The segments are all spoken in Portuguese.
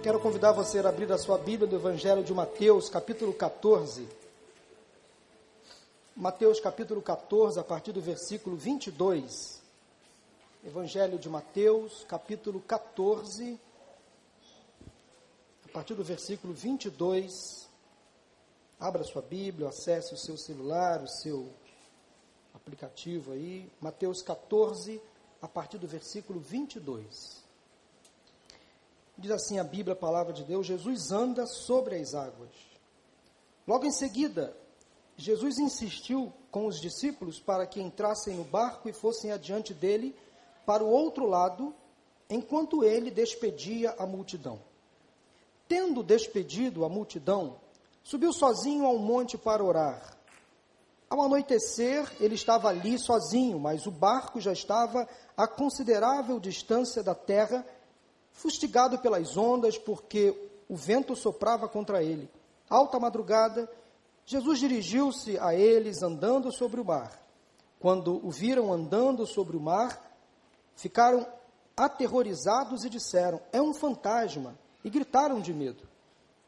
Quero convidar você a abrir a sua Bíblia do Evangelho de Mateus, capítulo 14. Mateus, capítulo 14, a partir do versículo 22. Evangelho de Mateus, capítulo 14, a partir do versículo 22. Abra sua Bíblia, acesse o seu celular, o seu aplicativo aí. Mateus 14, a partir do versículo 22. Diz assim a Bíblia, a palavra de Deus: Jesus anda sobre as águas. Logo em seguida, Jesus insistiu com os discípulos para que entrassem no barco e fossem adiante dele para o outro lado, enquanto ele despedia a multidão. Tendo despedido a multidão, subiu sozinho ao monte para orar. Ao anoitecer, ele estava ali sozinho, mas o barco já estava a considerável distância da terra fustigado pelas ondas, porque o vento soprava contra ele. Alta madrugada, Jesus dirigiu-se a eles andando sobre o mar. Quando o viram andando sobre o mar, ficaram aterrorizados e disseram: É um fantasma! E gritaram de medo.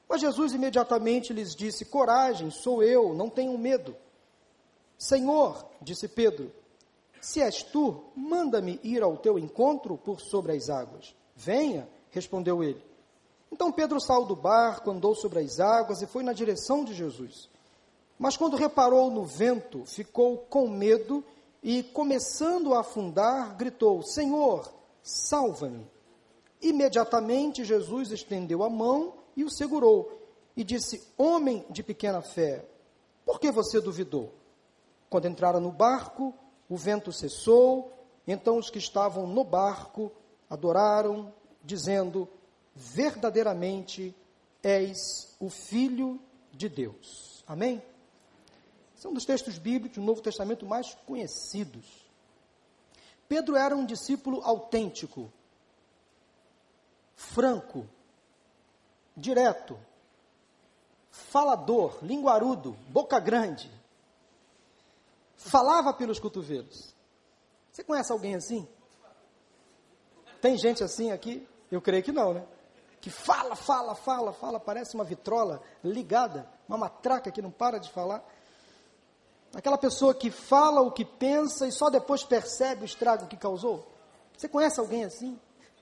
Mas Jesus imediatamente lhes disse: Coragem, sou eu, não tenham medo. Senhor, disse Pedro, se és tu, manda-me ir ao teu encontro por sobre as águas. Venha, respondeu ele. Então Pedro saiu do barco, andou sobre as águas e foi na direção de Jesus. Mas quando reparou no vento, ficou com medo e, começando a afundar, gritou: Senhor, salva-me. Imediatamente Jesus estendeu a mão e o segurou e disse: Homem de pequena fé, por que você duvidou? Quando entraram no barco, o vento cessou, então os que estavam no barco adoraram, dizendo: verdadeiramente és o Filho de Deus. Amém? São dos textos bíblicos do Novo Testamento mais conhecidos. Pedro era um discípulo autêntico, franco, direto, falador, linguarudo, boca grande. Falava pelos cotovelos. Você conhece alguém assim? Tem gente assim aqui? Eu creio que não, né? Que fala, fala, fala, fala, parece uma vitrola ligada, uma matraca que não para de falar. Aquela pessoa que fala o que pensa e só depois percebe o estrago que causou. Você conhece alguém assim?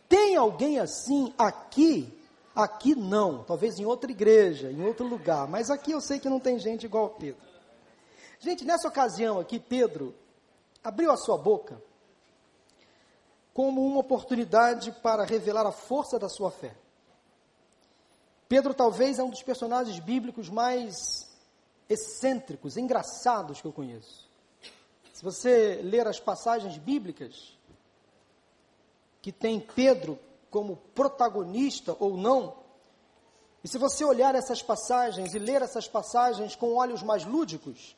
Tem alguém assim aqui? Aqui não, talvez em outra igreja, em outro lugar, mas aqui eu sei que não tem gente igual a Pedro. Gente, nessa ocasião aqui, Pedro abriu a sua boca como uma oportunidade para revelar a força da sua fé. Pedro talvez é um dos personagens bíblicos mais excêntricos, engraçados que eu conheço. Se você ler as passagens bíblicas que tem Pedro como protagonista ou não, e se você olhar essas passagens e ler essas passagens com olhos mais lúdicos,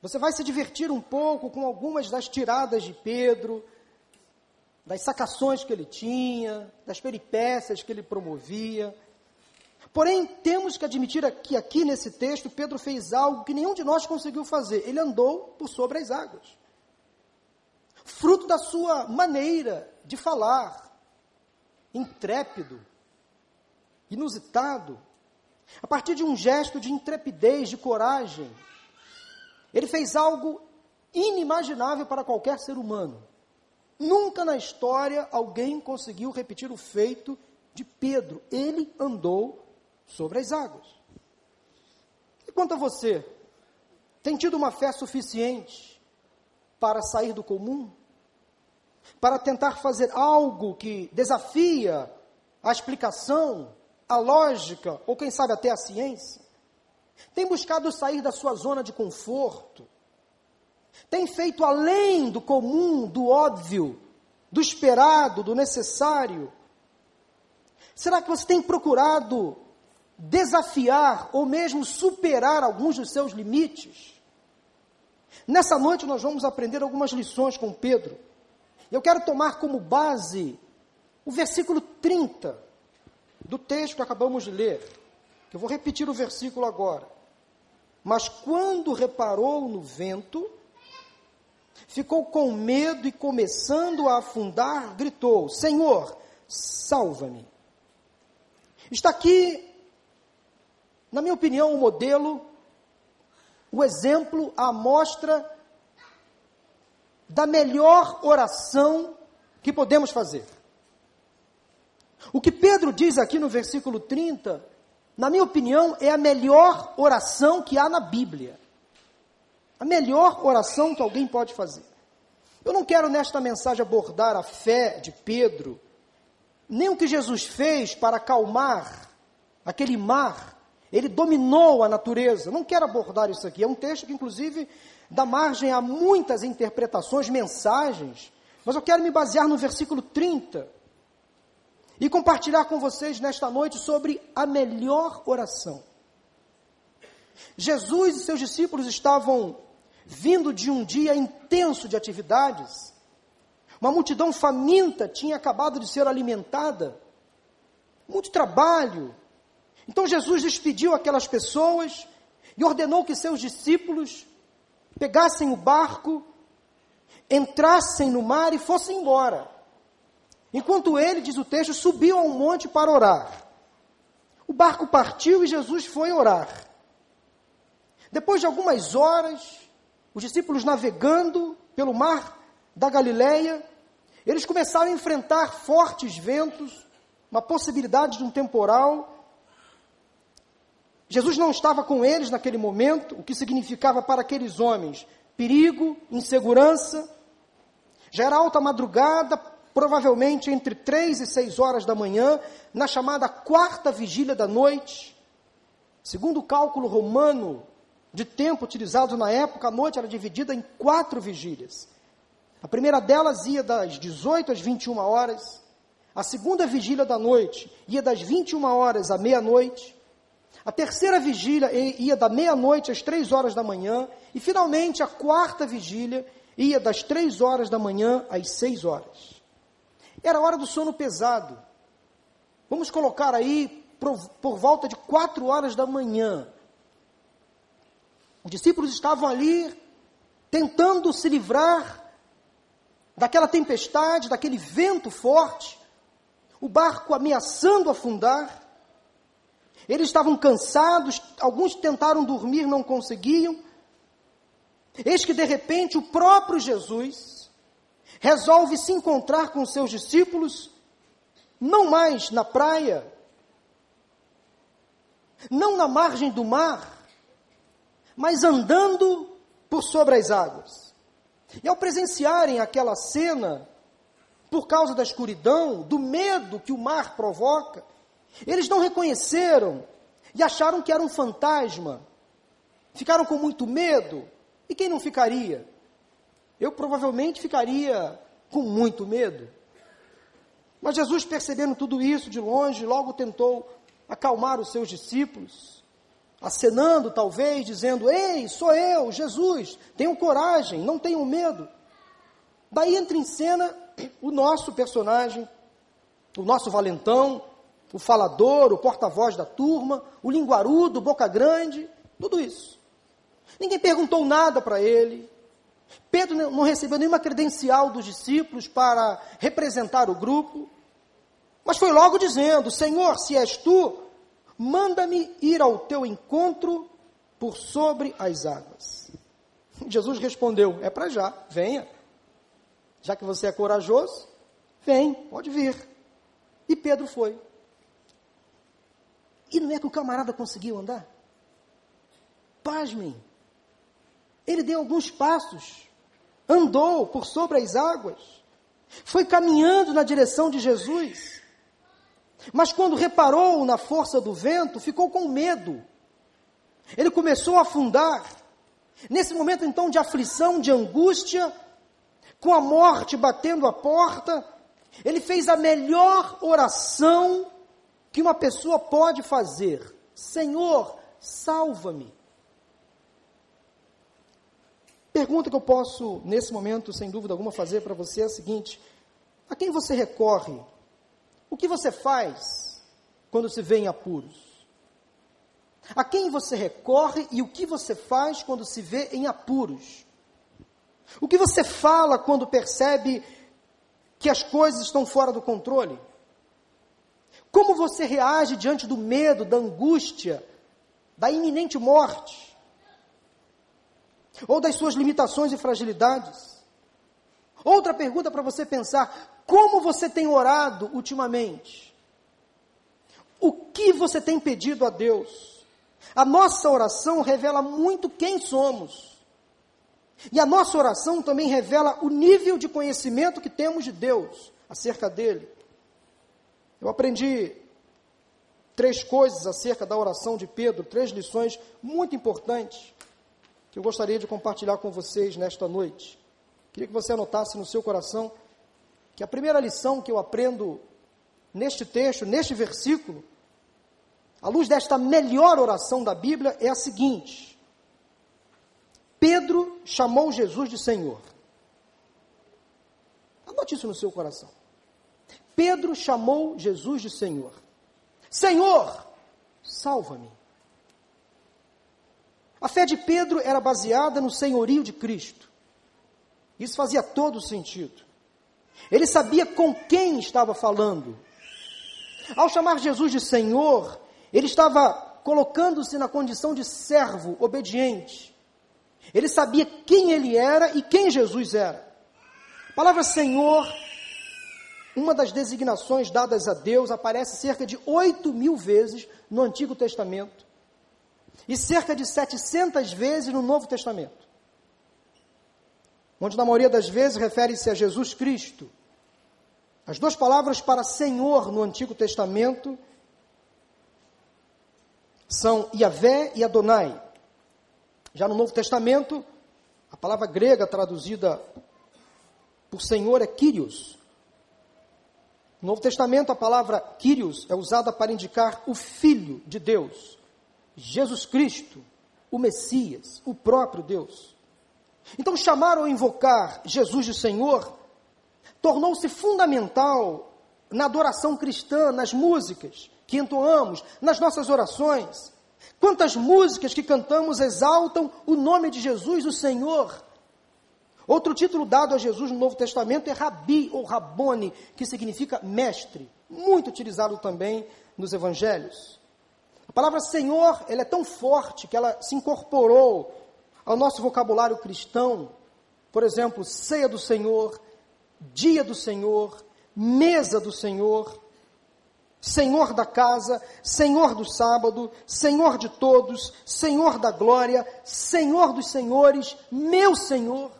você vai se divertir um pouco com algumas das tiradas de Pedro, das sacações que ele tinha, das peripécias que ele promovia. Porém, temos que admitir que aqui nesse texto Pedro fez algo que nenhum de nós conseguiu fazer. Ele andou por sobre as águas. Fruto da sua maneira de falar, intrépido, inusitado, a partir de um gesto de intrepidez, de coragem, ele fez algo inimaginável para qualquer ser humano. Nunca na história alguém conseguiu repetir o feito de Pedro. Ele andou sobre as águas. E quanto a você, tem tido uma fé suficiente para sair do comum? Para tentar fazer algo que desafia a explicação, a lógica, ou quem sabe até a ciência? Tem buscado sair da sua zona de conforto? Tem feito além do comum, do óbvio, do esperado, do necessário? Será que você tem procurado desafiar ou mesmo superar alguns dos seus limites? Nessa noite nós vamos aprender algumas lições com Pedro. Eu quero tomar como base o versículo 30 do texto que acabamos de ler. Eu vou repetir o versículo agora. Mas quando reparou no vento, ficou com medo e, começando a afundar, gritou: Senhor, salva-me. Está aqui, na minha opinião, o modelo, o exemplo, a amostra da melhor oração que podemos fazer. O que Pedro diz aqui no versículo 30, na minha opinião, é a melhor oração que há na Bíblia. A melhor oração que alguém pode fazer. Eu não quero nesta mensagem abordar a fé de Pedro, nem o que Jesus fez para acalmar aquele mar. Ele dominou a natureza. Não quero abordar isso aqui. É um texto que, inclusive, dá margem a muitas interpretações, mensagens. Mas eu quero me basear no versículo 30 e compartilhar com vocês nesta noite sobre a melhor oração. Jesus e seus discípulos estavam vindo de um dia intenso de atividades. Uma multidão faminta tinha acabado de ser alimentada. Muito trabalho. Então Jesus despediu aquelas pessoas e ordenou que seus discípulos pegassem o barco, entrassem no mar e fossem embora. Enquanto ele, diz o texto, subiu a um monte para orar. O barco partiu e Jesus foi orar. Depois de algumas horas, os discípulos navegando pelo mar da Galileia, eles começaram a enfrentar fortes ventos, uma possibilidade de um temporal. Jesus não estava com eles naquele momento, o que significava para aqueles homens perigo, insegurança. Já era alta madrugada, provavelmente entre três e seis horas da manhã, na chamada quarta vigília da noite. Segundo o cálculo romano, de tempo utilizado na época, a noite era dividida em quatro vigílias. A primeira delas ia das 18 às 21 horas, a segunda vigília da noite ia das 21 horas à meia-noite, a terceira vigília ia da meia-noite às três horas da manhã, e finalmente a quarta vigília ia das três horas da manhã às seis horas. Era hora do sono pesado. Vamos colocar aí por, volta de quatro horas da manhã, os discípulos estavam ali tentando se livrar daquela tempestade, daquele vento forte, o barco ameaçando afundar. Eles estavam cansados, alguns tentaram dormir, não conseguiam. Eis que de repente o próprio Jesus resolve se encontrar com seus discípulos, não mais na praia, não na margem do mar, mas andando por sobre as águas. E ao presenciarem aquela cena, por causa da escuridão, do medo que o mar provoca, eles não reconheceram e acharam que era um fantasma. Ficaram com muito medo. E quem não ficaria? Eu provavelmente ficaria com muito medo. Mas Jesus, percebendo tudo isso de longe, logo tentou acalmar os seus discípulos acenando talvez, dizendo: Ei, sou eu, Jesus, tenham coragem, não tenham medo. Daí entra em cena o nosso personagem, o nosso valentão, o falador, o porta-voz da turma, o linguarudo, boca grande, tudo isso. Ninguém perguntou nada para ele. Pedro não recebeu nenhuma credencial dos discípulos para representar o grupo, mas foi logo dizendo: Senhor, se és tu, Manda-me ir ao teu encontro por sobre as águas. Jesus respondeu: É para já, venha. Já que você é corajoso, vem, pode vir. E Pedro foi. E não é que o camarada conseguiu andar? Pasmem. Ele deu alguns passos, andou por sobre as águas, foi caminhando na direção de Jesus. Mas quando reparou na força do vento, ficou com medo. Ele começou a afundar. Nesse momento então de aflição, de angústia, com a morte batendo a porta, ele fez a melhor oração que uma pessoa pode fazer: Senhor, salva-me. Pergunta que eu posso, nesse momento, sem dúvida alguma, fazer para você é a seguinte: a quem você recorre o que você faz quando se vê em apuros? A quem você recorre e o que você faz quando se vê em apuros? O que você fala quando percebe que as coisas estão fora do controle? Como você reage diante do medo, da angústia, da iminente morte? Ou das suas limitações e fragilidades? Outra pergunta para você pensar: como você tem orado ultimamente? O que você tem pedido a Deus? A nossa oração revela muito quem somos. E a nossa oração também revela o nível de conhecimento que temos de Deus acerca dele. Eu aprendi três coisas acerca da oração de Pedro, três lições muito importantes que eu gostaria de compartilhar com vocês nesta noite. Queria que você anotasse no seu coração que a primeira lição que eu aprendo neste texto, neste versículo, à luz desta melhor oração da Bíblia, é a seguinte: Pedro chamou Jesus de Senhor. Anote isso no seu coração. Pedro chamou Jesus de Senhor. Senhor, salva-me. A fé de Pedro era baseada no senhorio de Cristo. Isso fazia todo sentido. Ele sabia com quem estava falando. Ao chamar Jesus de Senhor, ele estava colocando-se na condição de servo obediente. Ele sabia quem ele era e quem Jesus era. A palavra Senhor, uma das designações dadas a Deus, aparece cerca de oito mil vezes no Antigo Testamento e cerca de 700 vezes no Novo Testamento. Onde, na maioria das vezes, refere-se a Jesus Cristo. As duas palavras para Senhor no Antigo Testamento são Yahvé e Adonai. Já no Novo Testamento, a palavra grega traduzida por Senhor é Kyrios. No Novo Testamento, a palavra Kyrios é usada para indicar o Filho de Deus, Jesus Cristo, o Messias, o próprio Deus. Então, chamar ou invocar Jesus de Senhor tornou-se fundamental na adoração cristã, nas músicas que entoamos, nas nossas orações. Quantas músicas que cantamos exaltam o nome de Jesus, o Senhor. Outro título dado a Jesus no Novo Testamento é Rabi ou Rabone, que significa mestre, muito utilizado também nos evangelhos. A palavra Senhor, ela é tão forte que ela se incorporou ao nosso vocabulário cristão. Por exemplo, ceia do Senhor, dia do Senhor, mesa do Senhor, Senhor da casa, Senhor do sábado, Senhor de todos, Senhor da glória, Senhor dos senhores, meu Senhor.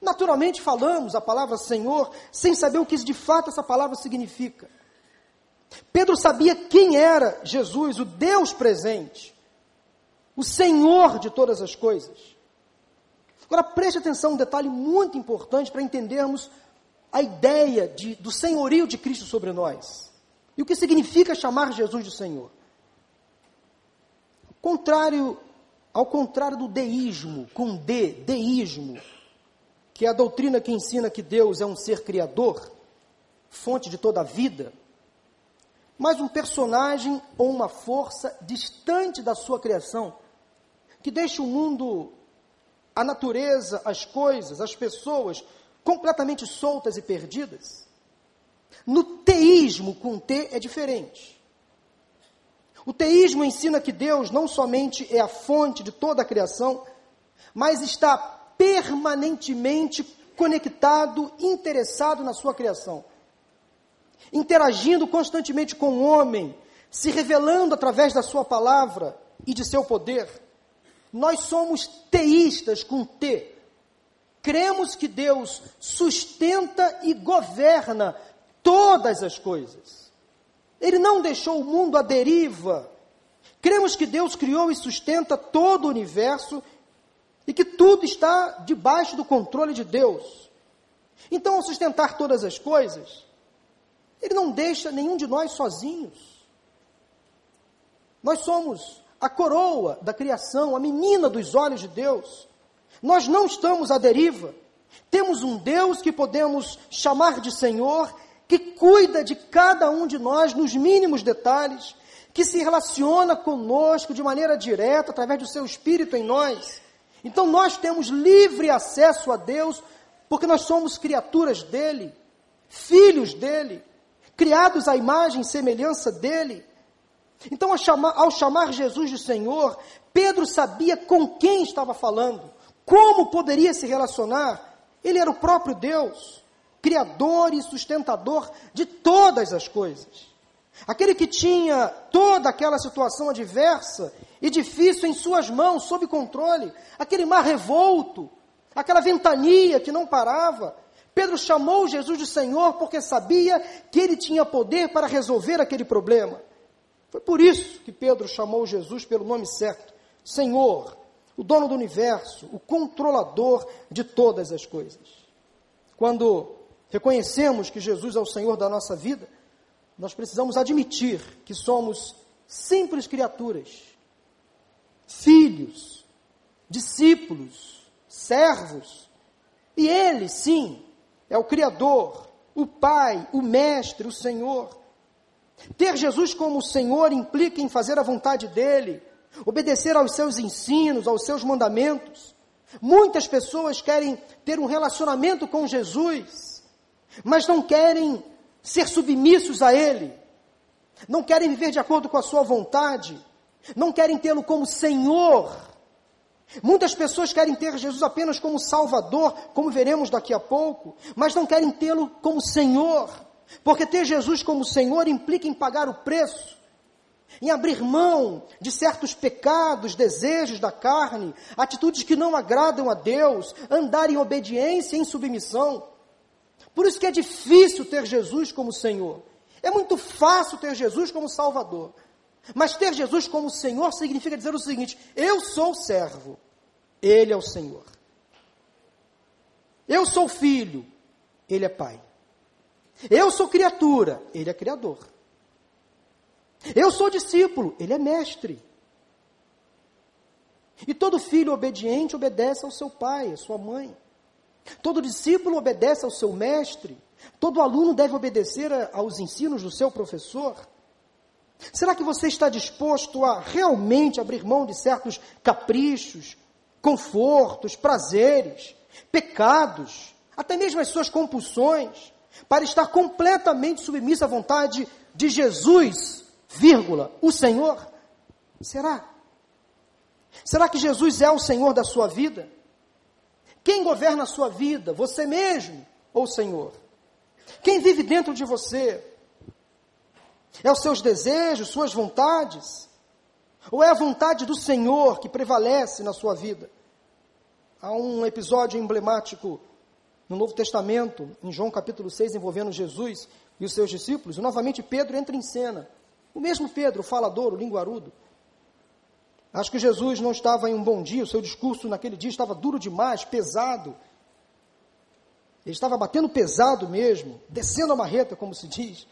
Naturalmente falamos a palavra Senhor sem saber o que de fato essa palavra significa. Pedro sabia quem era Jesus, o Deus presente, o Senhor de todas as coisas. Agora preste atenção, um detalhe muito importante para entendermos a ideia de, do senhorio de Cristo sobre nós. E o que significa chamar Jesus de Senhor? Contrário, ao contrário do deísmo, com D, deísmo, que é a doutrina que ensina que Deus é um ser criador, fonte de toda a vida, mas um personagem ou uma força distante da sua criação, que deixa o mundo, a natureza, as coisas, as pessoas completamente soltas e perdidas. No teísmo com T é diferente. O teísmo ensina que Deus não somente é a fonte de toda a criação, mas está permanentemente conectado, interessado na sua criação, interagindo constantemente com o homem, se revelando através da sua palavra e de seu poder. Nós somos teístas com T. Cremos que Deus sustenta e governa todas as coisas. Ele não deixou o mundo à deriva. Cremos que Deus criou e sustenta todo o universo e que tudo está debaixo do controle de Deus. Então, ao sustentar todas as coisas, Ele não deixa nenhum de nós sozinhos. Nós somos a coroa da criação, a menina dos olhos de Deus. Nós não estamos à deriva. Temos um Deus que podemos chamar de Senhor que cuida de cada um de nós nos mínimos detalhes, que se relaciona conosco de maneira direta através do seu espírito em nós. Então nós temos livre acesso a Deus, porque nós somos criaturas dele, filhos dele. criados à imagem e semelhança dele. Então, ao chamar, Jesus de Senhor, Pedro sabia com quem estava falando, como poderia se relacionar. Ele era o próprio Deus, Criador e sustentador de todas as coisas. Aquele que tinha toda aquela situação adversa e difícil em suas mãos, sob controle, aquele mar revolto, aquela ventania que não parava. Pedro chamou Jesus de Senhor porque sabia que ele tinha poder para resolver aquele problema. Foi por isso que Pedro chamou Jesus pelo nome certo: Senhor, o dono do universo, o controlador de todas as coisas. Quando reconhecemos que Jesus é o Senhor da nossa vida, nós precisamos admitir que somos simples criaturas, filhos, discípulos, servos, e Ele, sim, é o Criador, o Pai, o Mestre, o Senhor. Ter Jesus como Senhor implica em fazer a vontade dEle, obedecer aos seus ensinos, aos seus mandamentos. Muitas pessoas querem ter um relacionamento com Jesus, mas não querem ser submissos a Ele, não querem viver de acordo com a Sua vontade, não querem tê-lo como Senhor. Muitas pessoas querem ter Jesus apenas como Salvador, como veremos daqui a pouco, mas não querem tê-lo como Senhor, porque ter Jesus como Senhor implica em pagar o preço, em abrir mão de certos pecados, desejos da carne, atitudes que não agradam a Deus, andar em obediência e em submissão. Por isso que é difícil ter Jesus como Senhor. É muito fácil ter Jesus como Salvador. Mas ter Jesus como Senhor significa dizer o seguinte: eu sou servo, Ele é o Senhor. Eu sou filho, Ele é Pai. Eu sou criatura, Ele é Criador. Eu sou discípulo, Ele é mestre. E todo filho obediente obedece ao seu pai, à sua mãe. Todo discípulo obedece ao seu mestre. Todo aluno deve obedecer aos ensinos do seu professor. Será que você está disposto a realmente abrir mão de certos caprichos, confortos, prazeres, pecados, até mesmo as suas compulsões, para estar completamente submisso à vontade de Jesus, vírgula, o Senhor? Será? Será que Jesus é o Senhor da sua vida? Quem governa a sua vida? Você mesmo ou o Senhor? Quem vive dentro de você? É os seus desejos, suas vontades? Ou é a vontade do Senhor que prevalece na sua vida? Há um episódio emblemático no Novo Testamento, em João capítulo 6, envolvendo Jesus e os seus discípulos. Novamente Pedro entra em cena. O mesmo Pedro, o falador, o linguarudo. Acho que Jesus não estava em um bom dia, o seu discurso naquele dia estava duro demais, pesado. Ele estava batendo pesado mesmo, descendo a marreta, como se diz,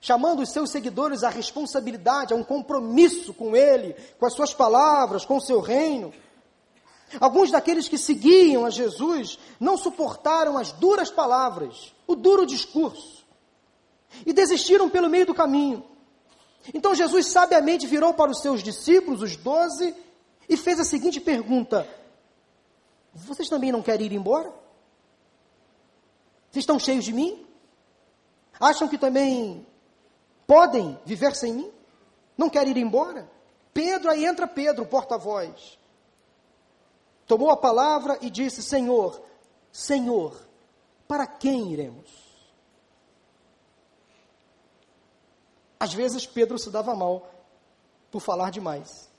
chamando os seus seguidores à responsabilidade, a um compromisso com ele, com as suas palavras, com o seu reino. Alguns daqueles que seguiam a Jesus não suportaram as duras palavras, o duro discurso, e desistiram pelo meio do caminho. Então Jesus sabiamente virou para os seus discípulos, os doze, e fez a seguinte pergunta: Vocês também não querem ir embora? Vocês estão cheios de mim? Acham que também podem viver sem mim? Não querem ir embora? Pedro, aí entra Pedro, porta-voz. Tomou a palavra e disse: Senhor, Senhor, para quem iremos? Às vezes Pedro se dava mal por falar demais,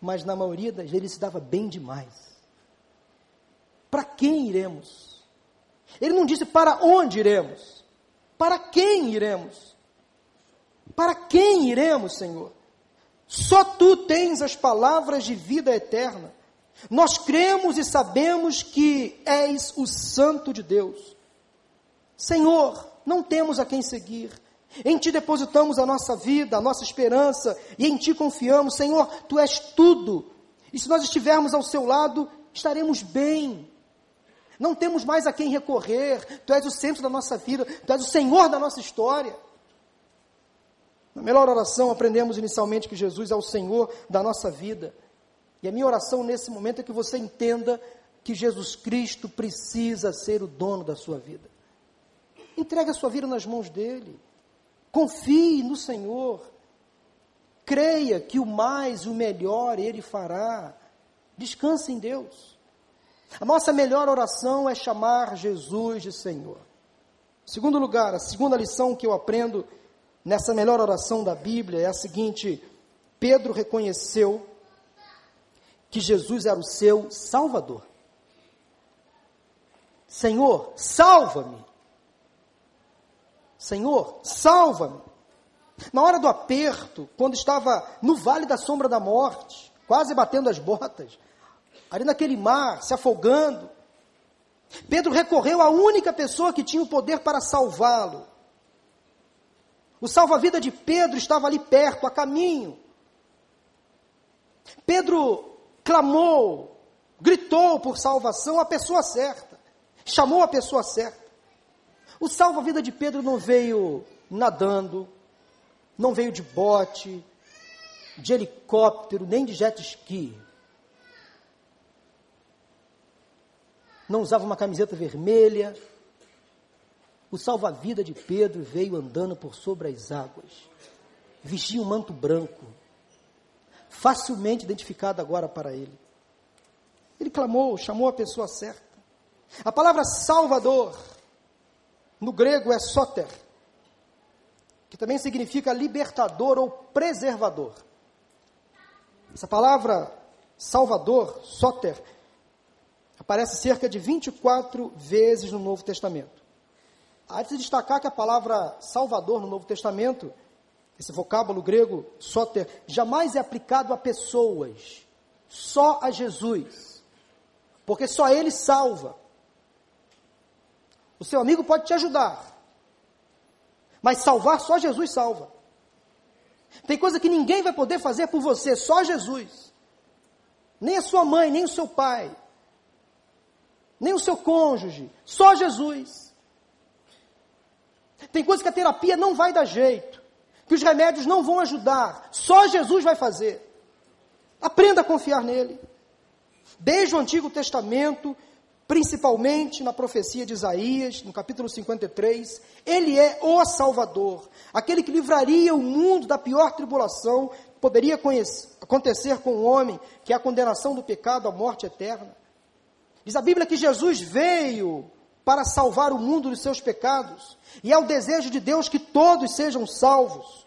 mas na maioria das vezes ele se dava bem demais. Para quem iremos? Ele não disse para onde iremos, para quem iremos? Para quem iremos, Senhor? Só tu tens as palavras de vida eterna. Nós cremos e sabemos que és o Santo de Deus. Senhor, não temos a quem seguir, em Ti depositamos a nossa vida, a nossa esperança, e em Ti confiamos. Senhor, Tu és tudo. E se nós estivermos ao Seu lado, estaremos bem. Não temos mais a quem recorrer. Tu és o centro da nossa vida, Tu és o Senhor da nossa história. Na melhor oração, aprendemos inicialmente que Jesus é o Senhor da nossa vida. E a minha oração nesse momento é que você entenda que Jesus Cristo precisa ser o dono da sua vida. Entregue a sua vida nas mãos dele. Confie no Senhor. Creia que o mais, o melhor Ele fará. Descanse em Deus. A nossa melhor oração é chamar Jesus de Senhor. Segundo lugar, a segunda lição que eu aprendo nessa melhor oração da Bíblia é a seguinte: Pedro reconheceu que Jesus era o seu Salvador. Senhor, salva-me. Senhor, salva-me. Na hora do aperto, quando estava no vale da sombra da morte, quase batendo as botas, ali naquele mar, se afogando, Pedro recorreu à única pessoa que tinha o poder para salvá-lo. O salva-vida de Pedro estava ali perto, a caminho. Pedro clamou, gritou por salvação à pessoa certa, chamou a pessoa certa. O salva-vida de Pedro não veio nadando, não veio de bote, de helicóptero, nem de jet ski. Não usava uma camiseta vermelha. O salva-vida de Pedro veio andando por sobre as águas. Vestia um manto branco, facilmente identificado agora para ele. Ele clamou, chamou a pessoa certa. A palavra Salvador no grego é soter, que também significa libertador ou preservador. Essa palavra salvador, soter, aparece cerca de 24 vezes no Novo Testamento. Há de se destacar que a palavra salvador no Novo Testamento, esse vocábulo grego, soter, jamais é aplicado a pessoas, só a Jesus, porque só Ele salva. O seu amigo pode te ajudar. Mas salvar só Jesus salva. Tem coisa que ninguém vai poder fazer por você, só Jesus. Nem a sua mãe, nem o seu pai, nem o seu cônjuge, só Jesus. Tem coisa que a terapia não vai dar jeito, que os remédios não vão ajudar, só Jesus vai fazer. Aprenda a confiar nele. Desde o Antigo Testamento, principalmente na profecia de Isaías, no capítulo 53, ele é o Salvador, aquele que livraria o mundo da pior tribulação que poderia conhecer, acontecer com o homem, que é a condenação do pecado, a morte eterna. Diz a Bíblia que Jesus veio para salvar o mundo dos seus pecados, e é o desejo de Deus que todos sejam salvos.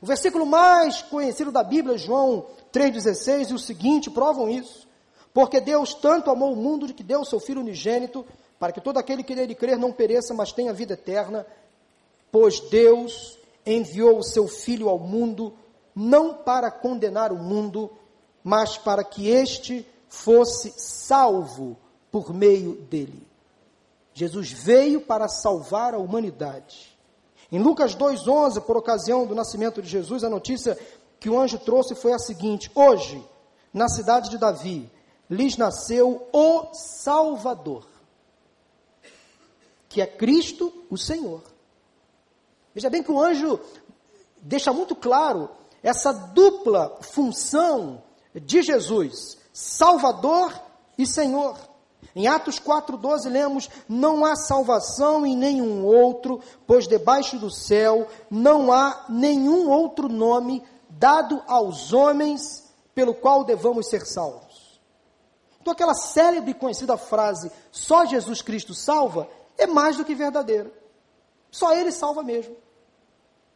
O versículo mais conhecido da Bíblia, João 3,16, e o seguinte provam isso. Porque Deus tanto amou o mundo de que deu o seu Filho unigênito, para que todo aquele que nele crer não pereça, mas tenha vida eterna. Pois Deus enviou o seu Filho ao mundo, não para condenar o mundo, mas para que este fosse salvo por meio dele. Jesus veio para salvar a humanidade. Em Lucas 2,11, por ocasião do nascimento de Jesus, a notícia que o anjo trouxe foi a seguinte: Hoje, na cidade de Davi, lhes nasceu o Salvador, que é Cristo o Senhor. Veja bem que o anjo deixa muito claro essa dupla função de Jesus, Salvador e Senhor. Em Atos 4,12 lemos: Não há salvação em nenhum outro, pois debaixo do céu não há nenhum outro nome dado aos homens pelo qual devamos ser salvos. Então, aquela célebre e conhecida frase, só Jesus Cristo salva, é mais do que verdadeira. Só Ele salva mesmo.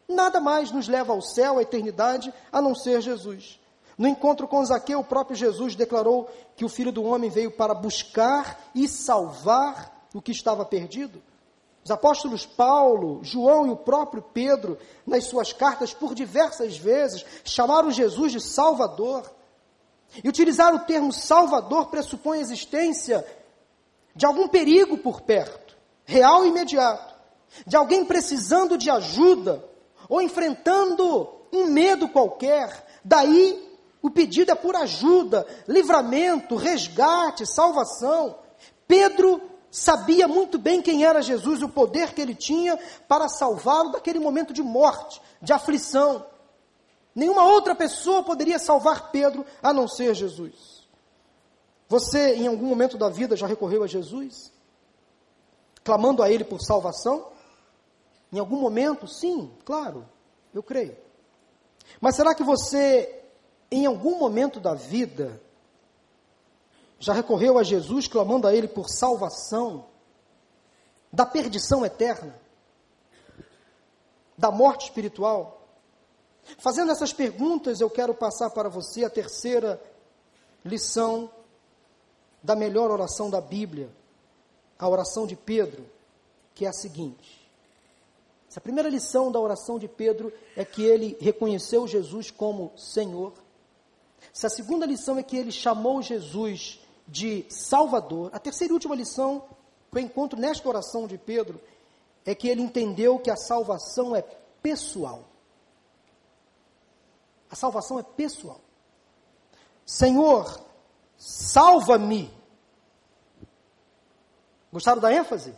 Nada mais nos leva ao céu, à eternidade, a não ser Jesus. No encontro com Zaqueu, o próprio Jesus declarou que o Filho do Homem veio para buscar e salvar o que estava perdido. Os apóstolos Paulo, João e o próprio Pedro, nas suas cartas, por diversas vezes, chamaram Jesus de Salvador. E utilizar o termo salvador pressupõe a existência de algum perigo por perto, real e imediato, de alguém precisando de ajuda ou enfrentando um medo qualquer. Daí o pedido é por ajuda, livramento, resgate, salvação. Pedro sabia muito bem quem era Jesus, o poder que ele tinha para salvá-lo daquele momento de morte, de aflição. Nenhuma outra pessoa poderia salvar Pedro a não ser Jesus. Você, em algum momento da vida, já recorreu a Jesus? Clamando a Ele por salvação? Em algum momento, sim, claro, eu creio. Mas será que você, em algum momento da vida, já recorreu a Jesus clamando a Ele por salvação da perdição eterna, da morte espiritual? Fazendo essas perguntas, eu quero passar para você a terceira lição da melhor oração da Bíblia, a oração de Pedro, que é a seguinte. Essa primeira lição da oração de Pedro é que ele reconheceu Jesus como Senhor. Essa segunda lição é que ele chamou Jesus de Salvador. A terceira e última lição que eu encontro nesta oração de Pedro é que ele entendeu que a salvação é pessoal. A salvação é pessoal. Senhor, salva-me. Gostaram da ênfase?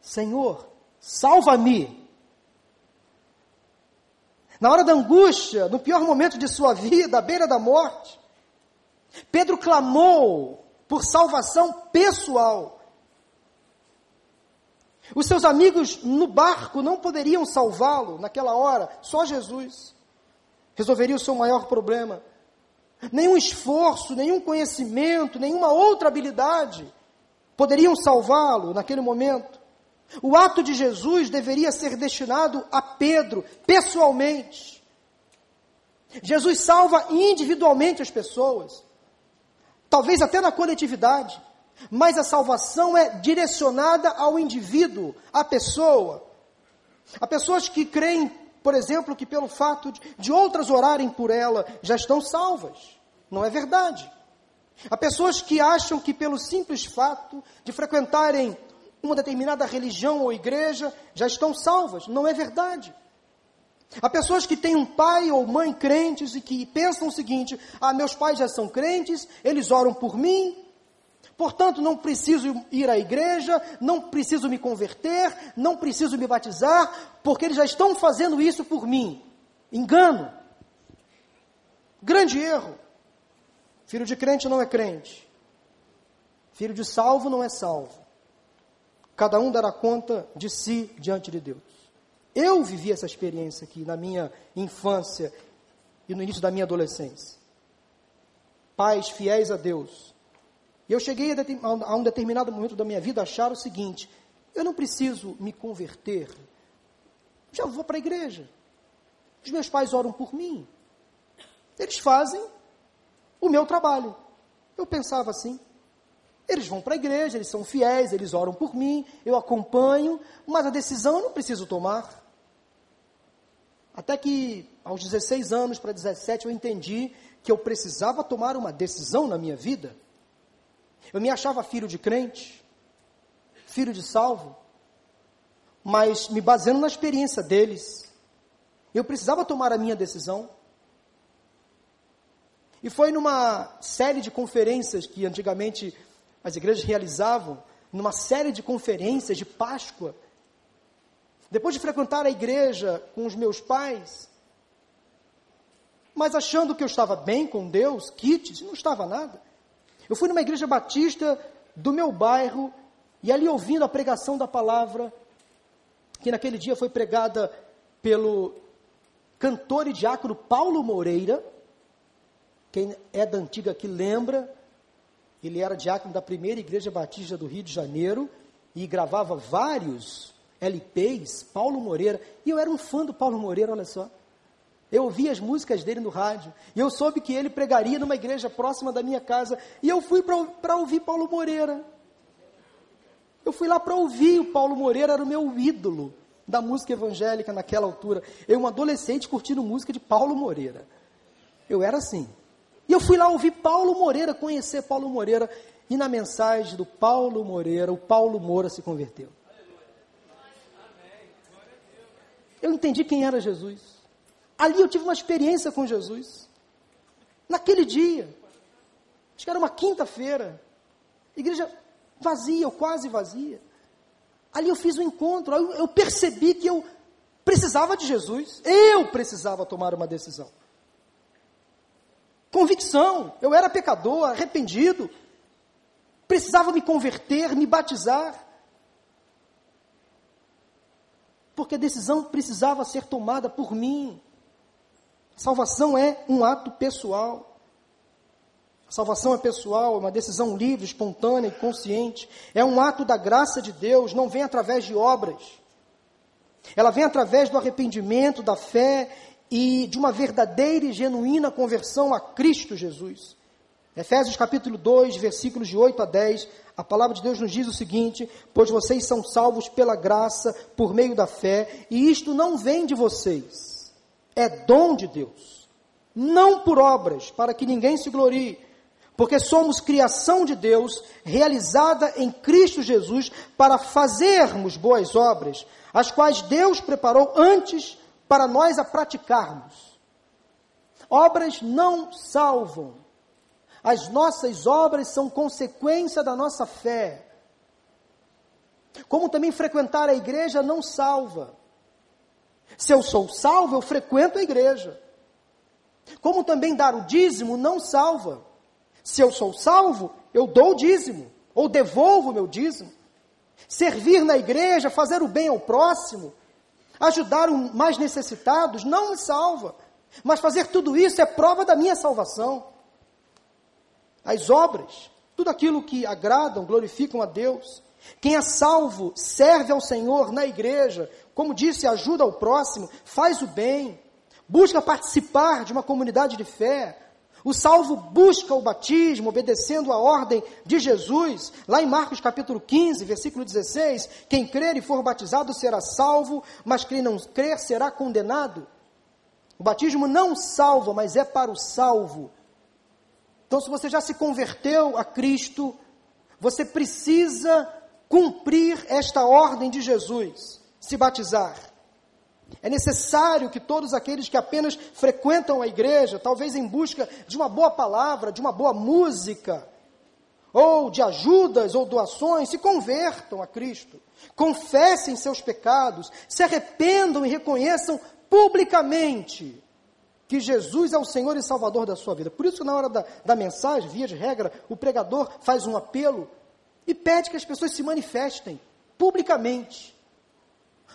Senhor, salva-me. Na hora da angústia, no pior momento de sua vida, à beira da morte, Pedro clamou por salvação pessoal. Os seus amigos no barco não poderiam salvá-lo naquela hora, só Jesus resolveria o seu maior problema. Nenhum esforço, nenhum conhecimento, nenhuma outra habilidade poderiam salvá-lo naquele momento. O ato de Jesus deveria ser destinado a Pedro, pessoalmente. Jesus salva individualmente as pessoas, talvez até na coletividade, mas a salvação é direcionada ao indivíduo, à pessoa. Há pessoas que creem por exemplo, que pelo fato de, de outras orarem por ela já estão salvas. Não é verdade. Há pessoas que acham que pelo simples fato de frequentarem uma determinada religião ou igreja já estão salvas. Não é verdade. Há pessoas que têm um pai ou mãe crentes e que pensam o seguinte: ah, meus pais já são crentes, eles oram por mim, Portanto, não preciso ir à igreja, não preciso me converter, não preciso me batizar, porque eles já estão fazendo isso por mim. Engano. Grande erro. Filho de crente não é crente. Filho de salvo não é salvo. Cada um dará conta de si diante de Deus. Eu vivi essa experiência aqui na minha infância e no início da minha adolescência. Pais fiéis a Deus, e eu cheguei a, um determinado momento da minha vida a achar o seguinte: eu não preciso me converter, já vou para a igreja. Os meus pais oram por mim. Eles fazem o meu trabalho. Eu pensava assim. Eles vão para a igreja, eles são fiéis, eles oram por mim, eu acompanho, mas a decisão eu não preciso tomar. Até que aos 16 anos para 17 eu entendi que eu precisava tomar uma decisão na minha vida. Eu me achava filho de crente, filho de salvo, mas me baseando na experiência deles, eu precisava tomar a minha decisão. E foi numa série de conferências que antigamente as igrejas realizavam, numa série de conferências de Páscoa. Depois de frequentar a igreja com os meus pais, mas achando que eu estava bem com Deus, kits, não estava nada. Eu fui numa igreja batista do meu bairro e ali ouvindo a pregação da palavra, que naquele dia foi pregada pelo cantor e diácono Paulo Moreira. Quem é da antiga aqui lembra, ele era diácono da primeira igreja batista do Rio de Janeiro e gravava vários LPs, Paulo Moreira, e eu era um fã do Paulo Moreira, olha só. Eu ouvi as músicas dele no rádio. E eu soube que ele pregaria numa igreja próxima da minha casa. E eu fui para ouvir Paulo Moreira. Eu fui lá para ouvir. O Paulo Moreira era o meu ídolo da música evangélica naquela altura. Eu, um adolescente, curtindo música de Paulo Moreira. Eu era assim. E eu fui lá ouvir Paulo Moreira, conhecer Paulo Moreira. E na mensagem do Paulo Moreira, o Paulo Moura se converteu. Eu entendi quem era Jesus. Ali eu tive uma experiência com Jesus. Naquele dia. Acho que era uma quinta-feira. Igreja vazia, ou quase vazia. Ali eu fiz um encontro. Eu percebi que eu precisava de Jesus. Eu precisava tomar uma decisão. Convicção. Eu era pecador, arrependido. Precisava me converter, me batizar. porque a decisão precisava ser tomada por mim. Salvação é um ato pessoal. Salvação é pessoal, é uma decisão livre, espontânea e consciente. É um ato da graça de Deus, não vem através de obras. Ela vem através do arrependimento, da fé e de uma verdadeira e genuína conversão a Cristo Jesus. Efésios capítulo 2, versículos de 8 a 10, a palavra de Deus nos diz o seguinte: Pois vocês são salvos pela graça, por meio da fé, e isto não vem de vocês, é dom de Deus, não por obras, para que ninguém se glorie, porque somos criação de Deus, realizada em Cristo Jesus, para fazermos boas obras, as quais Deus preparou antes para nós a praticarmos. Obras não salvam. As nossas obras são consequência da nossa fé. Como também frequentar a igreja não salva. Se eu sou salvo, eu frequento a igreja. Como também dar o dízimo não salva. Se eu sou salvo, eu dou o dízimo, ou devolvo o meu dízimo. Servir na igreja, fazer o bem ao próximo, ajudar os mais necessitados, não me salva. Mas fazer tudo isso é prova da minha salvação. As obras, tudo aquilo que agradam, glorificam a Deus. Quem é salvo serve ao Senhor na igreja, como disse, ajuda ao próximo, faz o bem, busca participar de uma comunidade de fé, o salvo busca o batismo, obedecendo a ordem de Jesus. Lá em Marcos capítulo 15, versículo 16: Quem crer e for batizado será salvo, mas quem não crer será condenado. O batismo não salva, mas é para o salvo. Então, se você já se converteu a Cristo, você precisa cumprir esta ordem de Jesus: se batizar. É necessário que todos aqueles que apenas frequentam a igreja, talvez em busca de uma boa palavra, de uma boa música, ou de ajudas ou doações, se convertam a Cristo, confessem seus pecados, se arrependam e reconheçam publicamente que Jesus é o Senhor e Salvador da sua vida. Por isso, na hora da, da mensagem, via de regra, o pregador faz um apelo e pede que as pessoas se manifestem publicamente.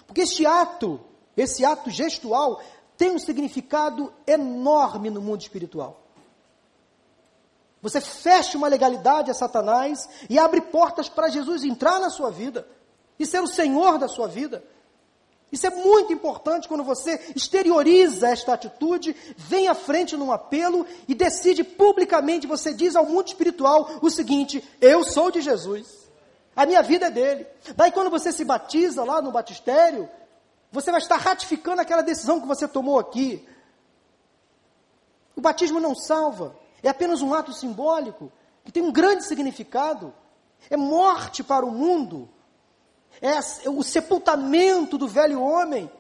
Porque este ato esse ato gestual tem um significado enorme no mundo espiritual. Você fecha uma legalidade a Satanás e abre portas para Jesus entrar na sua vida e ser o Senhor da sua vida. Isso é muito importante quando você exterioriza esta atitude, vem à frente num apelo e decide publicamente, você diz ao mundo espiritual o seguinte: Eu sou de Jesus, a minha vida é dele. Daí quando você se batiza lá no batistério, você vai estar ratificando aquela decisão que você tomou aqui. O batismo não salva, é apenas um ato simbólico, que tem um grande significado. É morte para o mundo, é o sepultamento do velho homem.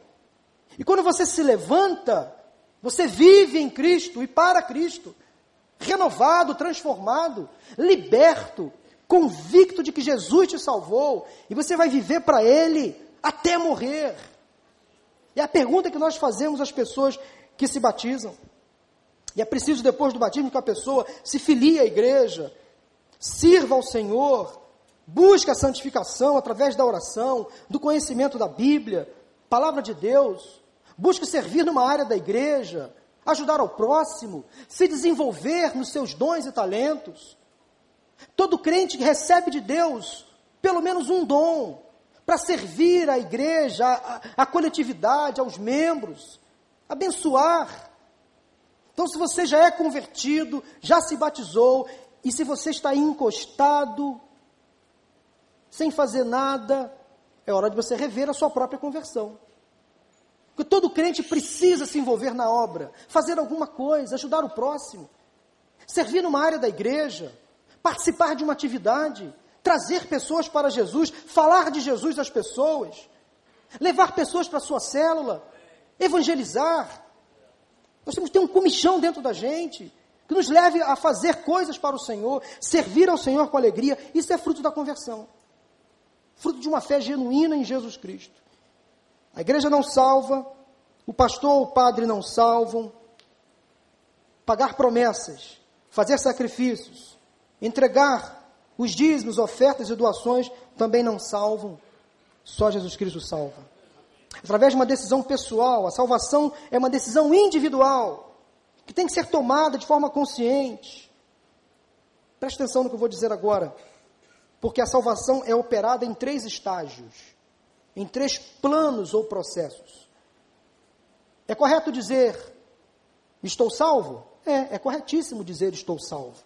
E quando você se levanta, você vive em Cristo e para Cristo, renovado, transformado, liberto, convicto de que Jesus te salvou, e você vai viver para Ele até morrer. E a pergunta que nós fazemos às pessoas que se batizam. E é preciso, depois do batismo, que a pessoa se filie à igreja, sirva ao Senhor, busque a santificação através da oração, do conhecimento da Bíblia, palavra de Deus, busque servir numa área da igreja, ajudar ao próximo, se desenvolver nos seus dons e talentos. Todo crente que recebe de Deus pelo menos um dom, para servir a igreja, a coletividade, aos membros, abençoar. Então, se você já é convertido, já se batizou, e se você está encostado, sem fazer nada, é hora de você rever a sua própria conversão. Porque todo crente precisa se envolver na obra, fazer alguma coisa, ajudar o próximo, servir numa área da igreja, participar de uma atividade trazer pessoas para Jesus, falar de Jesus às pessoas, levar pessoas para a sua célula, evangelizar. Nós temos que ter um comichão dentro da gente, que nos leve a fazer coisas para o Senhor, servir ao Senhor com alegria. Isso é fruto da conversão, fruto de uma fé genuína em Jesus Cristo. A igreja não salva, o pastor ou o padre não salvam. Pagar promessas, fazer sacrifícios, entregar os dízimos, ofertas e doações também não salvam. Só Jesus Cristo salva. através de uma decisão pessoal. A salvação é uma decisão individual, que tem que ser tomada de forma consciente. Preste atenção no que eu vou dizer agora, porque a salvação é operada em três estágios, em três planos ou processos. É correto dizer, estou salvo? É, é corretíssimo dizer, estou salvo.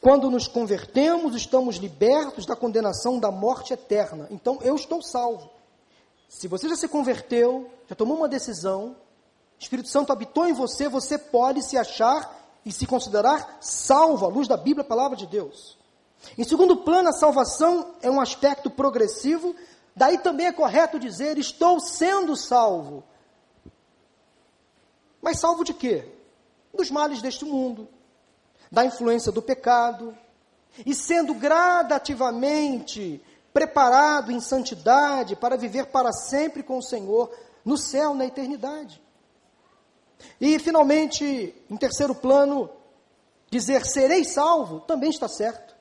Quando nos convertemos, estamos libertos da condenação da morte eterna. Então, eu estou salvo. Se você já se converteu, já tomou uma decisão, o Espírito Santo habitou em você, você pode se achar e se considerar salvo à luz da Bíblia, a palavra de Deus. Em segundo plano, a salvação é um aspecto progressivo, daí também é correto dizer: estou sendo salvo. Mas salvo de quê? Dos males deste mundo, da influência do pecado, e sendo gradativamente preparado em santidade para viver para sempre com o Senhor no céu, na eternidade. E, finalmente, em terceiro plano, dizer serei salvo também está certo.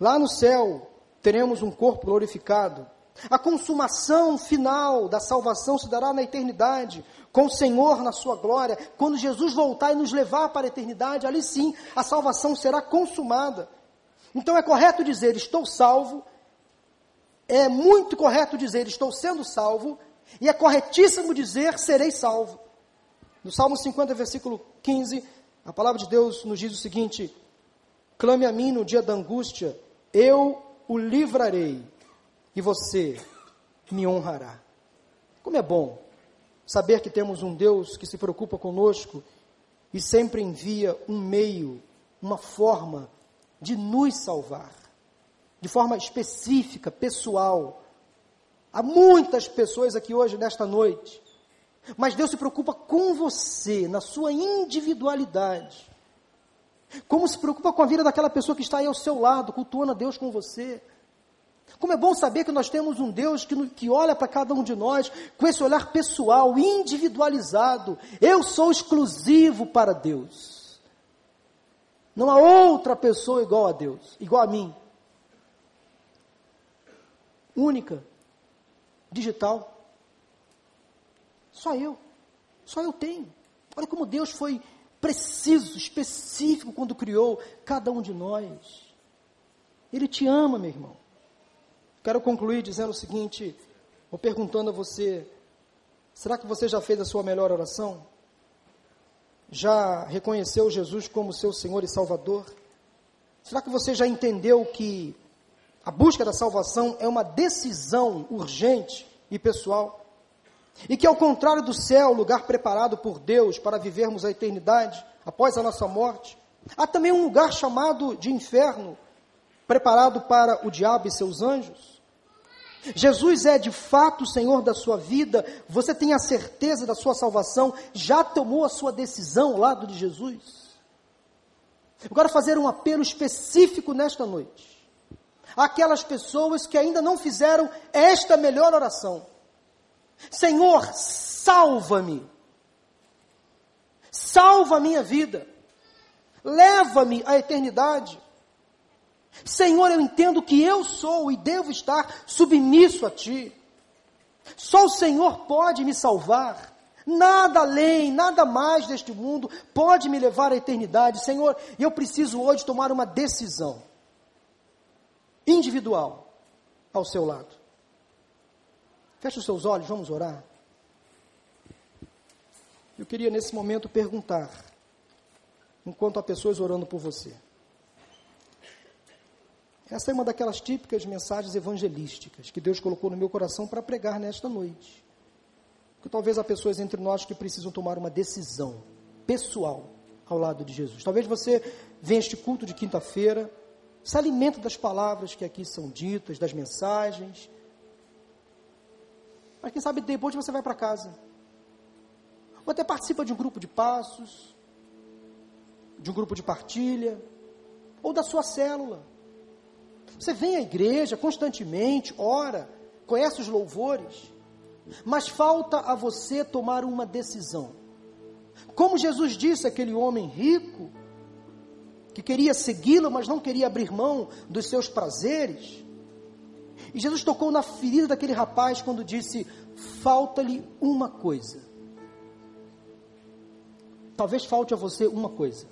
Lá no céu teremos um corpo glorificado. A consumação final da salvação se dará na eternidade, com o Senhor na sua glória. Quando Jesus voltar e nos levar para a eternidade, ali sim a salvação será consumada. Então é correto dizer estou salvo, é muito correto dizer estou sendo salvo, e é corretíssimo dizer serei salvo. No Salmo 50, versículo 15, a palavra de Deus nos diz o seguinte: Clame a mim no dia da angústia, eu o livrarei, e você me honrará. Como é bom saber que temos um Deus que se preocupa conosco e sempre envia um meio, uma forma de nos salvar, de forma específica, pessoal. Há muitas pessoas aqui hoje, nesta noite, mas Deus se preocupa com você, na sua individualidade. Como se preocupa com a vida daquela pessoa que está aí ao seu lado, cultuando a Deus com você. Como é bom saber que nós temos um Deus que, que olha para cada um de nós com esse olhar pessoal, individualizado. Eu sou exclusivo para Deus. Não há outra pessoa igual a Deus, igual a mim. Única, digital. Só eu. Só eu tenho. Olha como Deus foi preciso, específico quando criou cada um de nós. Ele te ama, meu irmão. Quero concluir dizendo o seguinte, ou perguntando a você: será que você já fez a sua melhor oração? Já reconheceu Jesus como seu Senhor e Salvador? Será que você já entendeu que a busca da salvação é uma decisão urgente e pessoal? E que, ao contrário do céu, lugar preparado por Deus para vivermos a eternidade após a nossa morte, há também um lugar chamado de inferno, preparado para o diabo e seus anjos. Jesus é de fato o Senhor da sua vida, você tem a certeza da sua salvação, já tomou a sua decisão ao lado de Jesus? Eu quero fazer um apelo específico nesta noite. Aquelas pessoas que ainda não fizeram esta melhor oração. Senhor, salva-me. Salva a minha vida. Leva-me à eternidade. Senhor, eu entendo que eu sou e devo estar submisso a Ti. Só o Senhor pode me salvar. Nada além, nada mais deste mundo pode me levar à eternidade. Senhor, eu preciso hoje tomar uma decisão individual ao seu lado. Feche os seus olhos, vamos orar. Eu queria nesse momento perguntar, enquanto há pessoas orando por você. Essa é uma daquelas típicas mensagens evangelísticas que Deus colocou no meu coração para pregar nesta noite. Que talvez há pessoas entre nós que precisam tomar uma decisão pessoal ao lado de Jesus. Talvez você venha este culto de quinta-feira, se alimenta das palavras que aqui são ditas, das mensagens, mas quem sabe depois você vai para casa. Ou até participa de um grupo de passos, de um grupo de partilha, ou da sua célula. Você vem à igreja constantemente, ora, conhece os louvores, mas falta a você tomar uma decisão. Como Jesus disse àquele homem rico, que queria segui-lo, mas não queria abrir mão dos seus prazeres, E Jesus tocou na ferida daquele rapaz quando disse: falta-lhe uma coisa. Talvez falte a você uma coisa: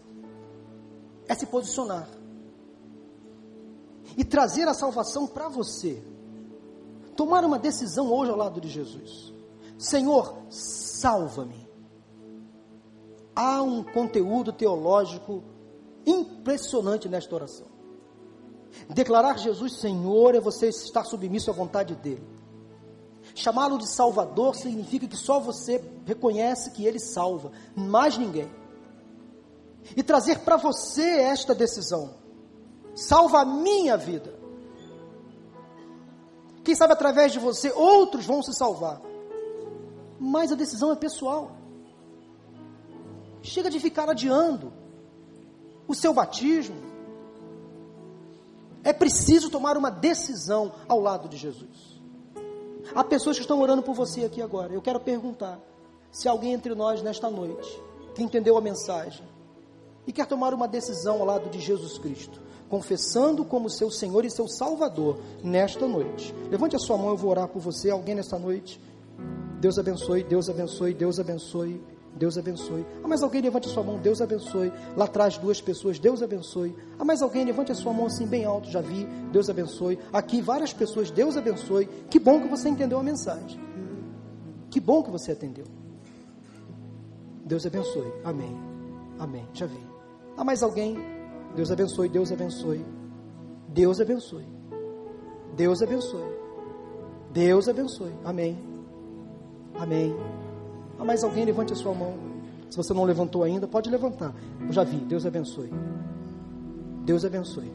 é se posicionar e trazer a salvação para você. Tomar uma decisão hoje ao lado de Jesus. Senhor, salva-me. Há um conteúdo teológico impressionante nesta oração. Declarar Jesus Senhor é você estar submisso à vontade dele. Chamá-lo de Salvador significa que só você reconhece que ele salva, mais ninguém. E trazer para você esta decisão: salva a minha vida. Quem sabe através de você outros vão se salvar. Mas a decisão é pessoal. Chega de ficar adiando o seu batismo. É preciso tomar uma decisão ao lado de Jesus. Há pessoas que estão orando por você aqui agora. Eu quero perguntar se alguém entre nós nesta noite que entendeu a mensagem e quer tomar uma decisão ao lado de Jesus Cristo, confessando como seu Senhor e seu Salvador nesta noite. Levante a sua mão, eu vou orar por você. Alguém nesta noite? Deus abençoe, Deus abençoe, Deus abençoe. Deus abençoe. Há mais alguém? Levante a sua mão. Deus abençoe. Lá atrás, duas pessoas. Deus abençoe. Há mais alguém? Levante a sua mão assim, bem alto. Já vi. Deus abençoe. Aqui, várias pessoas. Deus abençoe. Que bom que você entendeu a mensagem. Que bom que você atendeu. Deus abençoe. Amém. Amém. Já vi. Há mais alguém? Deus abençoe. Deus abençoe. Deus abençoe. Deus abençoe. Deus abençoe. Amém. Amém. Há mais alguém? Levante a sua mão. Se você não levantou ainda, pode levantar. Eu já vi. Deus abençoe. Deus abençoe.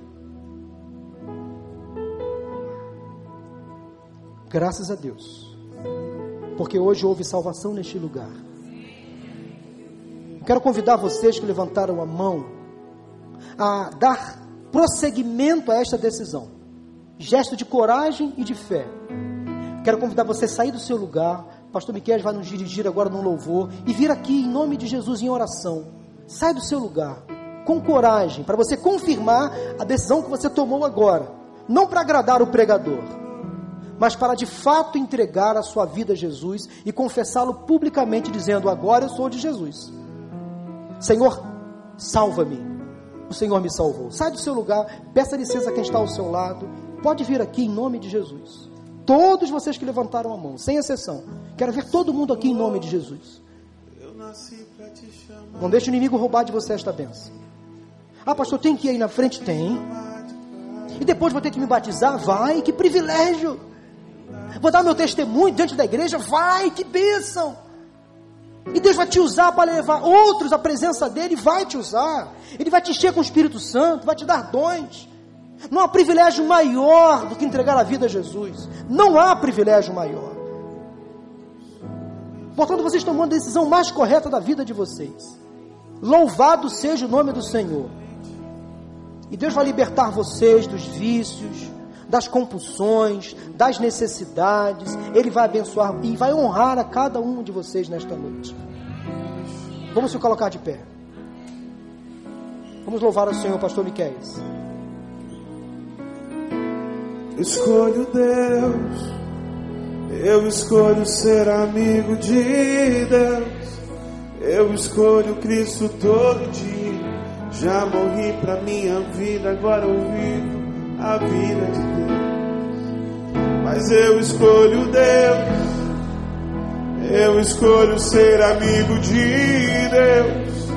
Graças a Deus. Porque hoje houve salvação neste lugar. Quero convidar vocês que levantaram a mão a dar prosseguimento a esta decisão. Gesto de coragem e de fé. Quero convidar você a sair do seu lugar, pastor Miquel vai nos dirigir agora no louvor e vir aqui em nome de Jesus em oração. Sai do seu lugar com coragem para você confirmar a decisão que você tomou agora, não para agradar o pregador, mas para de fato entregar a sua vida a Jesus e confessá-lo publicamente dizendo: "Agora eu sou de Jesus". Senhor, salva-me. O Senhor me salvou. Sai do seu lugar, peça licença a quem está ao seu lado. Pode vir aqui em nome de Jesus. Todos vocês que levantaram a mão, sem exceção. Quero ver todo mundo aqui em nome de Jesus. Não deixe o inimigo roubar de você esta benção. Ah, pastor, tem que ir aí na frente? Tem. E depois vou ter que me batizar? Vai, que privilégio. Vou dar meu testemunho diante da igreja? Vai, que bênção. E Deus vai te usar para levar outros à presença dele, vai te usar. Ele vai te encher com o Espírito Santo, vai te dar dons. Não há privilégio maior do que entregar a vida a Jesus. Não há privilégio maior. Portanto, vocês tomam a decisão mais correta da vida de vocês. Louvado seja o nome do Senhor. E Deus vai libertar vocês dos vícios, das compulsões, das necessidades. Ele vai abençoar e vai honrar a cada um de vocês nesta noite. Vamos se colocar de pé. Vamos louvar o Senhor, pastor Miquel. Escolho Deus, eu escolho ser amigo de Deus, eu escolho Cristo todo dia. Já morri pra minha vida, agora eu vivo a vida de Deus. Mas eu escolho Deus, eu escolho ser amigo de Deus,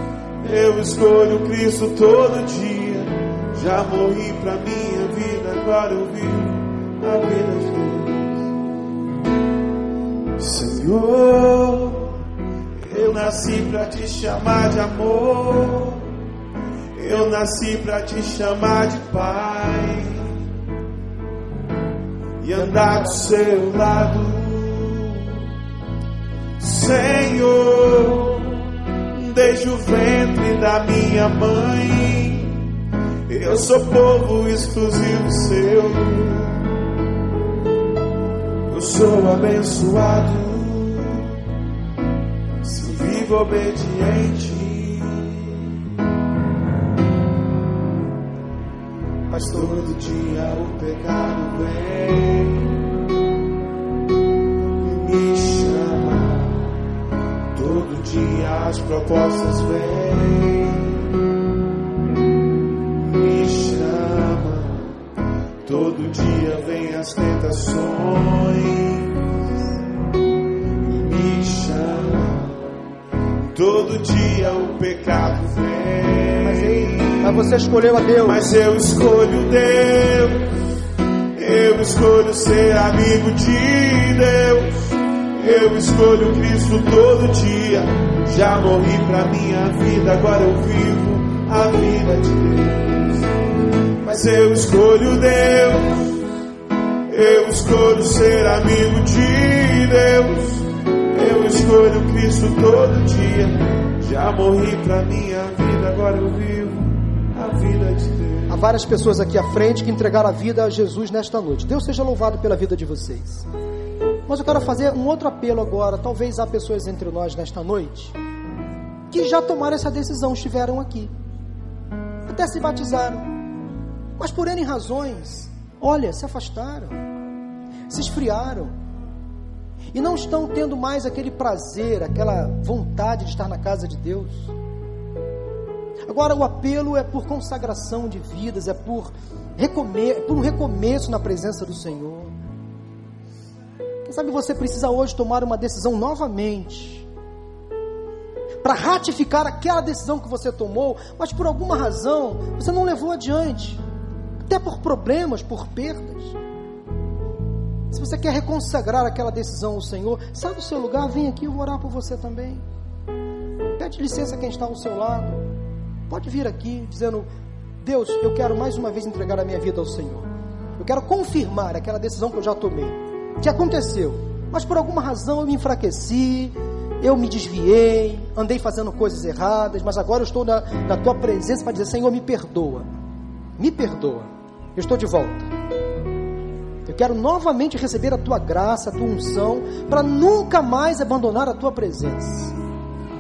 eu escolho Cristo todo dia. Já morri pra minha vida, agora eu vivo a vida de Deus. Senhor, eu nasci pra te chamar de amor. Eu nasci pra te chamar de Pai e andar do seu lado, Senhor. Desde o ventre da minha mãe, eu sou povo exclusivo seu. Eu sou abençoado, se vivo obediente. Mas todo dia o pecado vem. Me chama, todo dia as propostas vêm. Me chama, todo dia vem as tentações. Me chama, todo dia o pecado vem. Mas você escolheu a Deus. Mas eu escolho Deus. Eu escolho ser amigo de Deus. Eu escolho Cristo todo dia. Já morri pra minha vida, agora eu vivo a vida de Deus. Mas eu escolho Deus. Eu escolho ser amigo de Deus. Eu escolho Cristo todo dia. Já morri pra minha vida, agora eu vivo Há várias pessoas aqui à frente que entregaram a vida a Jesus nesta noite. Deus seja louvado pela vida de vocês. Mas eu quero fazer um outro apelo agora. Talvez há pessoas entre nós nesta noite que já tomaram essa decisão, estiveram aqui, até se batizaram, mas por N razões, olha, se afastaram, se esfriaram e não estão tendo mais aquele prazer, aquela vontade de estar na casa de Deus. Agora, o apelo é por consagração de vidas, é por, recome é por um recomeço na presença do Senhor. Quem sabe você precisa hoje tomar uma decisão novamente, para ratificar aquela decisão que você tomou, mas por alguma razão você não levou adiante, até por problemas, por perdas. Se você quer reconsagrar aquela decisão ao Senhor, sai do seu lugar, vem aqui, eu vou orar por você também. Pede licença a quem está ao seu lado. Pode vir aqui dizendo: Deus, eu quero mais uma vez entregar a minha vida ao Senhor. Eu quero confirmar aquela decisão que eu já tomei, que aconteceu, mas por alguma razão eu me enfraqueci, eu me desviei, andei fazendo coisas erradas, mas agora eu estou na, na tua presença para dizer: Senhor, me perdoa, me perdoa, eu estou de volta. Eu quero novamente receber a tua graça, a tua unção, para nunca mais abandonar a tua presença.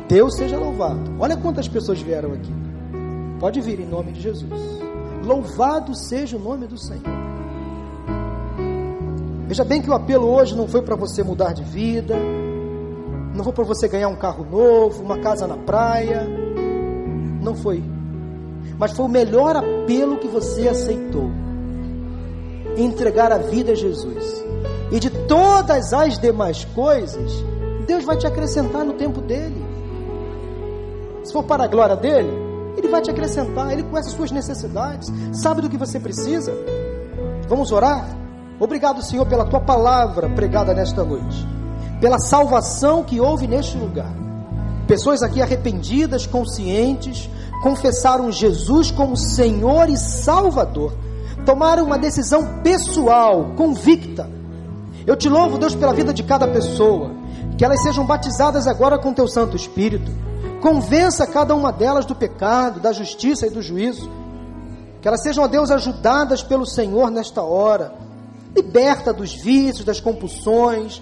Deus seja louvado. Olha quantas pessoas vieram aqui. Pode vir em nome de Jesus. Louvado seja o nome do Senhor. Veja bem que o apelo hoje não foi para você mudar de vida, não foi para você ganhar um carro novo, uma casa na praia. Não foi. Mas foi o melhor apelo que você aceitou entregar a vida a Jesus. E de todas as demais coisas, Deus vai te acrescentar no tempo dele. Se for para a glória dele, ele vai te acrescentar, ele conhece as suas necessidades, sabe do que você precisa. Vamos orar? Obrigado, Senhor, pela tua palavra pregada nesta noite, pela salvação que houve neste lugar. Pessoas aqui arrependidas, conscientes, confessaram Jesus como Senhor e Salvador tomaram uma decisão pessoal, convicta. Eu te louvo, Deus, pela vida de cada pessoa, que elas sejam batizadas agora com teu Santo Espírito. Convença cada uma delas do pecado, da justiça e do juízo. Que elas sejam, a Deus, ajudadas pelo Senhor nesta hora. Liberta dos vícios, das compulsões,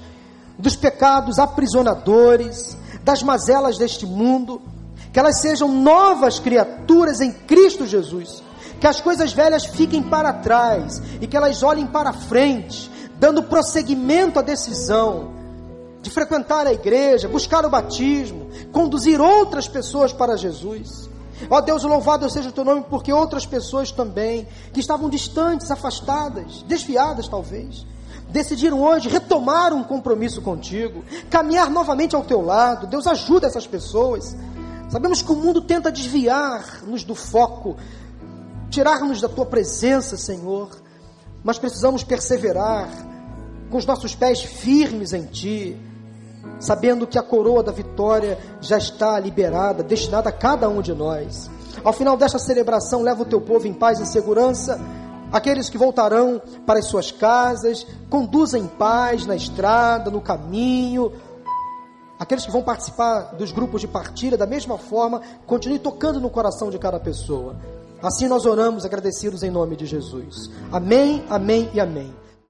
dos pecados aprisionadores, das mazelas deste mundo. Que elas sejam novas criaturas em Cristo Jesus que as coisas velhas fiquem para trás e que elas olhem para frente, dando prosseguimento à decisão de frequentar a igreja, buscar o batismo, conduzir outras pessoas para Jesus. Ó Deus, louvado seja o teu nome, porque outras pessoas também, que estavam distantes, afastadas, desviadas talvez, decidiram hoje retomar um compromisso contigo, caminhar novamente ao teu lado. Deus ajuda essas pessoas. Sabemos que o mundo tenta desviar-nos do foco tirar-nos da tua presença, Senhor, mas precisamos perseverar com os nossos pés firmes em ti, sabendo que a coroa da vitória já está liberada, destinada a cada um de nós. Ao final desta celebração, leva o teu povo em paz e segurança. Aqueles que voltarão para as suas casas, conduzem em paz na estrada, no caminho. Aqueles que vão participar dos grupos de partilha, da mesma forma, continue tocando no coração de cada pessoa. Assim nós oramos agradecidos em nome de Jesus. Amém, amém e amém.